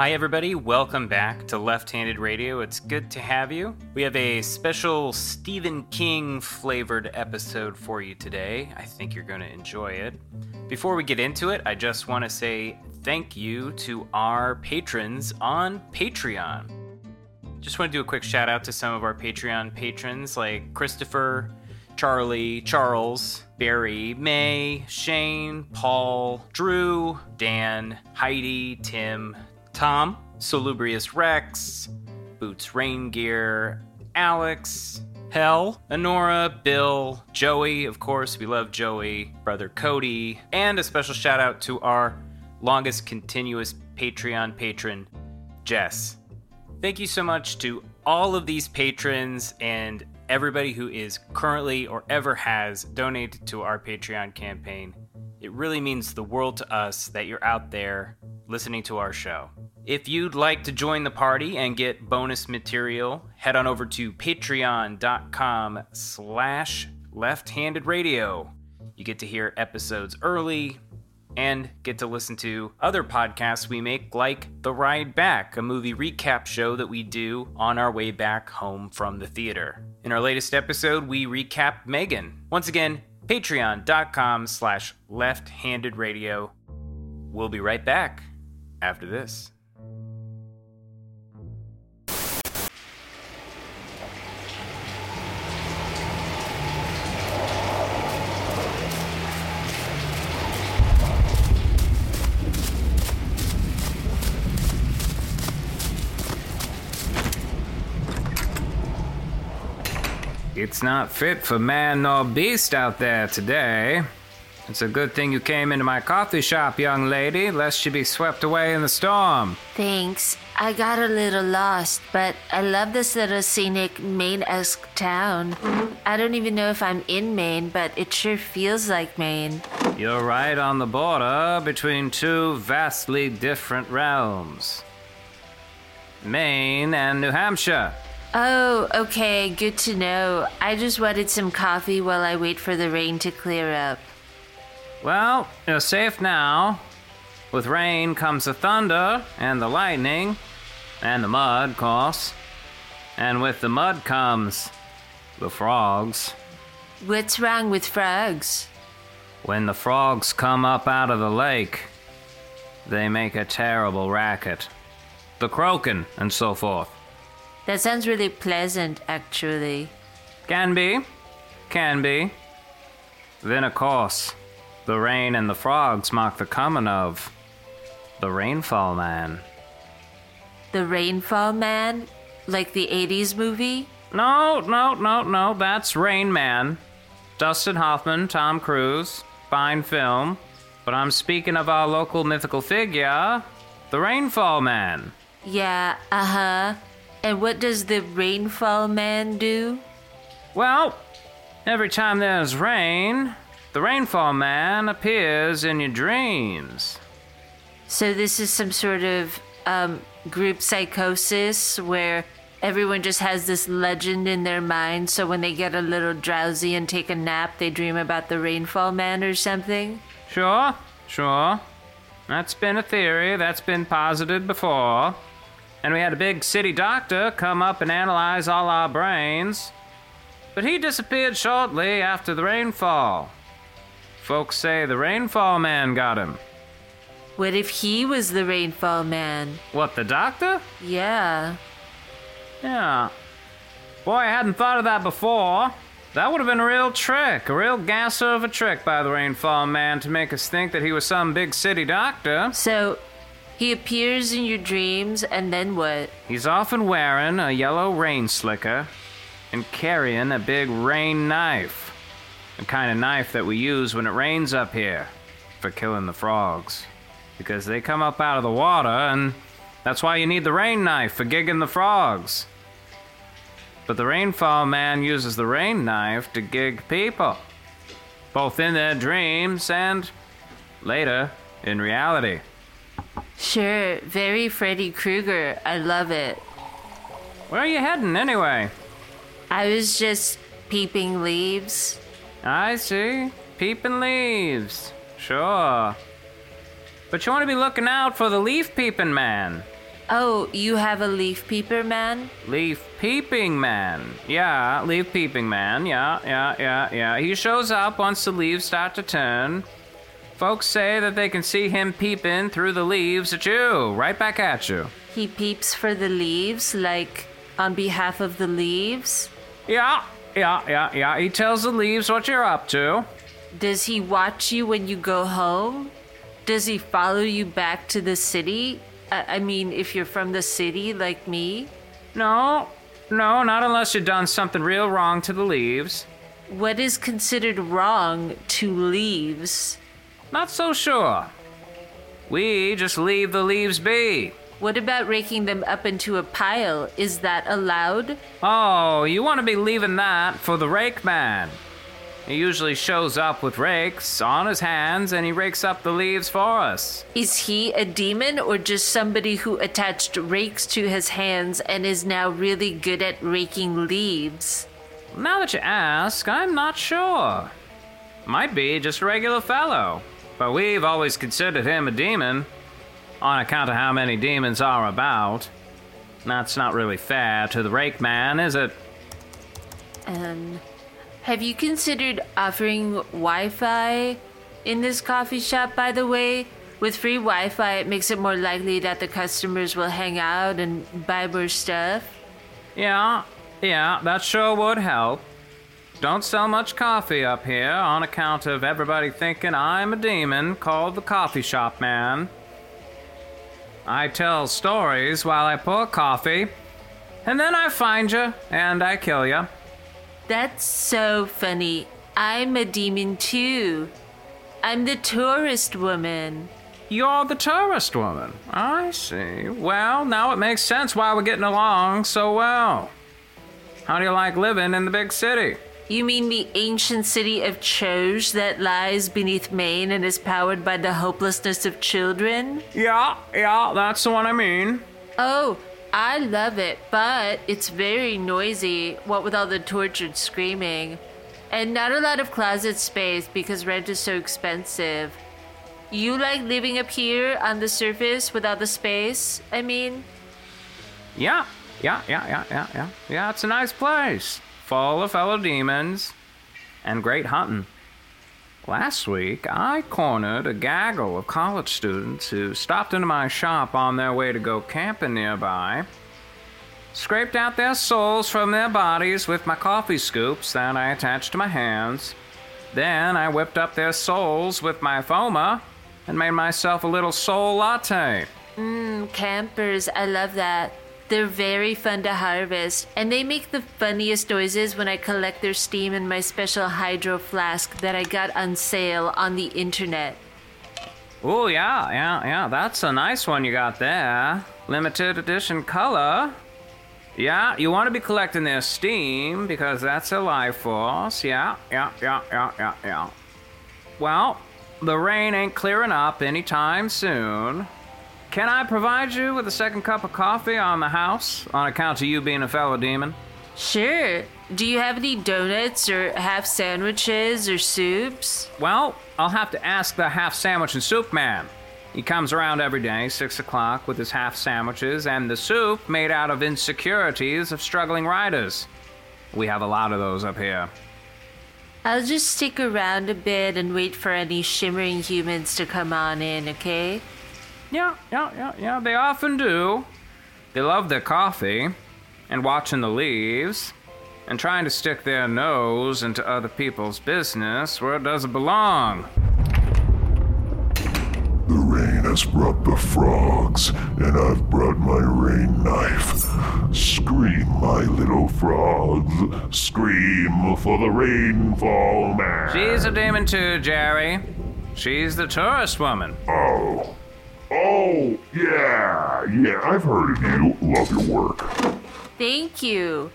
Hi, everybody. Welcome back to Left Handed Radio. It's good to have you. We have a special Stephen King flavored episode for you today. I think you're going to enjoy it. Before we get into it, I just want to say thank you to our patrons on Patreon. Just want to do a quick shout out to some of our Patreon patrons like Christopher, Charlie, Charles, Barry, May, Shane, Paul, Drew, Dan, Heidi, Tim, Tom, Salubrious Rex, Boots Rain Gear, Alex, Hell, Honora, Bill, Joey, of course, we love Joey, Brother Cody, and a special shout out to our longest continuous Patreon patron, Jess. Thank you so much to all of these patrons and everybody who is currently or ever has donated to our Patreon campaign. It really means the world to us that you're out there listening to our show. If you'd like to join the party and get bonus material, head on over to patreon.com slash left-handed radio. You get to hear episodes early and get to listen to other podcasts we make like The Ride Back, a movie recap show that we do on our way back home from the theater. In our latest episode, we recap Megan. Once again, patreon.com slash left-handed radio. We'll be right back after this. It's not fit for man nor beast out there today. It's a good thing you came into my coffee shop, young lady, lest you be swept away in the storm. Thanks. I got a little lost, but I love this little scenic Maine esque town. I don't even know if I'm in Maine, but it sure feels like Maine. You're right on the border between two vastly different realms Maine and New Hampshire. Oh, okay, good to know. I just wanted some coffee while I wait for the rain to clear up. Well, you're safe now. With rain comes the thunder and the lightning, and the mud, of course. And with the mud comes the frogs. What's wrong with frogs? When the frogs come up out of the lake, they make a terrible racket. The croaking and so forth. That sounds really pleasant, actually. Can be. Can be. Then, of course, the rain and the frogs mark the coming of the Rainfall Man. The Rainfall Man? Like the 80s movie? No, no, no, no, that's Rain Man. Dustin Hoffman, Tom Cruise, fine film. But I'm speaking of our local mythical figure, the Rainfall Man. Yeah, uh huh. And what does the Rainfall Man do? Well, every time there's rain, the Rainfall Man appears in your dreams. So this is some sort of um, group psychosis where everyone just has this legend in their mind. So when they get a little drowsy and take a nap, they dream about the Rainfall Man or something. Sure, sure. That's been a theory that's been posited before. And we had a big city doctor come up and analyze all our brains. but he disappeared shortly after the rainfall. Folks say the rainfall man got him. What if he was the rainfall man? What, the doctor? Yeah. Yeah. Boy, I hadn't thought of that before. That would have been a real trick, a real gasser of a trick by the rainfall man to make us think that he was some big city doctor. So he appears in your dreams, and then what? He's often wearing a yellow rain slicker and carrying a big rain knife. The kind of knife that we use when it rains up here for killing the frogs. Because they come up out of the water, and that's why you need the rain knife for gigging the frogs. But the rainfall man uses the rain knife to gig people, both in their dreams and later in reality. Sure, very Freddy Krueger. I love it. Where are you heading anyway? I was just peeping leaves. I see. Peeping leaves. Sure. But you want to be looking out for the leaf peeping man. Oh, you have a leaf peeper man? Leaf peeping man. Yeah, leaf peeping man. Yeah, yeah, yeah, yeah. He shows up once the leaves start to turn. Folks say that they can see him peeping through the leaves at you, right back at you. He peeps for the leaves, like on behalf of the leaves? Yeah, yeah, yeah, yeah. He tells the leaves what you're up to. Does he watch you when you go home? Does he follow you back to the city? I, I mean, if you're from the city like me? No, no, not unless you've done something real wrong to the leaves. What is considered wrong to leaves? Not so sure. We just leave the leaves be. What about raking them up into a pile? Is that allowed? Oh, you want to be leaving that for the rake man. He usually shows up with rakes on his hands and he rakes up the leaves for us. Is he a demon or just somebody who attached rakes to his hands and is now really good at raking leaves? Now that you ask, I'm not sure. Might be just a regular fellow, but we've always considered him a demon on account of how many demons are about. That's not really fair to the rake man, is it? Um, have you considered offering Wi Fi in this coffee shop, by the way? With free Wi Fi, it makes it more likely that the customers will hang out and buy more stuff. Yeah, yeah, that sure would help. Don't sell much coffee up here on account of everybody thinking I'm a demon called the coffee shop man. I tell stories while I pour coffee, and then I find you and I kill you. That's so funny. I'm a demon too. I'm the tourist woman. You're the tourist woman. I see. Well, now it makes sense why we're getting along so well. How do you like living in the big city? You mean the ancient city of Choj that lies beneath Maine and is powered by the hopelessness of children? Yeah, yeah, that's the one I mean. Oh, I love it, but it's very noisy, what with all the tortured screaming. And not a lot of closet space because rent is so expensive. You like living up here on the surface without the space? I mean, Yeah, yeah, yeah, yeah, yeah, yeah. Yeah, it's a nice place. Full of fellow demons and great hunting. Last week, I cornered a gaggle of college students who stopped into my shop on their way to go camping nearby. Scraped out their souls from their bodies with my coffee scoops that I attached to my hands. Then I whipped up their souls with my foma and made myself a little soul latte. mm, campers, I love that. They're very fun to harvest, and they make the funniest noises when I collect their steam in my special hydro flask that I got on sale on the internet. Oh, yeah, yeah, yeah. That's a nice one you got there. Limited edition color. Yeah, you want to be collecting their steam because that's a life force. Yeah, yeah, yeah, yeah, yeah, yeah. Well, the rain ain't clearing up anytime soon. Can I provide you with a second cup of coffee on the house on account of you being a fellow demon? Sure. Do you have any donuts or half sandwiches or soups? Well, I'll have to ask the half sandwich and soup man. He comes around every day, 6 o'clock, with his half sandwiches and the soup made out of insecurities of struggling riders. We have a lot of those up here. I'll just stick around a bit and wait for any shimmering humans to come on in, okay? Yeah, yeah, yeah, yeah, they often do. They love their coffee, and watching the leaves, and trying to stick their nose into other people's business where it doesn't belong. The rain has brought the frogs, and I've brought my rain knife. Scream, my little frogs. Scream for the rainfall man. She's a demon too, Jerry. She's the tourist woman. Oh. Oh, yeah. Yeah, I've heard of you. Love your work. Thank you.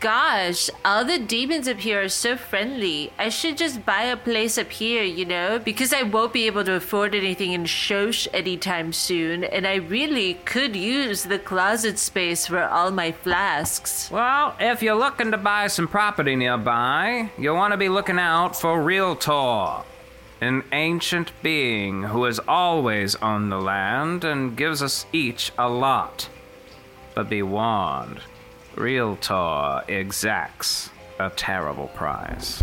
Gosh, all the demons up here are so friendly. I should just buy a place up here, you know, because I won't be able to afford anything in Shosh anytime soon, and I really could use the closet space for all my flasks. Well, if you're looking to buy some property nearby, you'll want to be looking out for Realtor, an ancient being who is always on the land and gives us each a lot. But be warned, Realtor exacts a terrible price.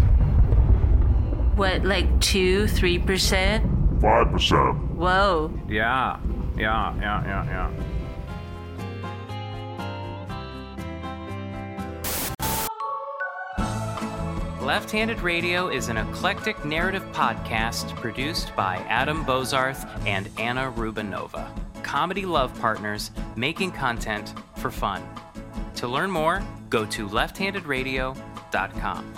What, like 2 3%? 5%. Whoa. Yeah, yeah, yeah, yeah, yeah. Left Handed Radio is an eclectic narrative podcast produced by Adam Bozarth and Anna Rubinova. Comedy love partners making content for fun. To learn more, go to lefthandedradio.com.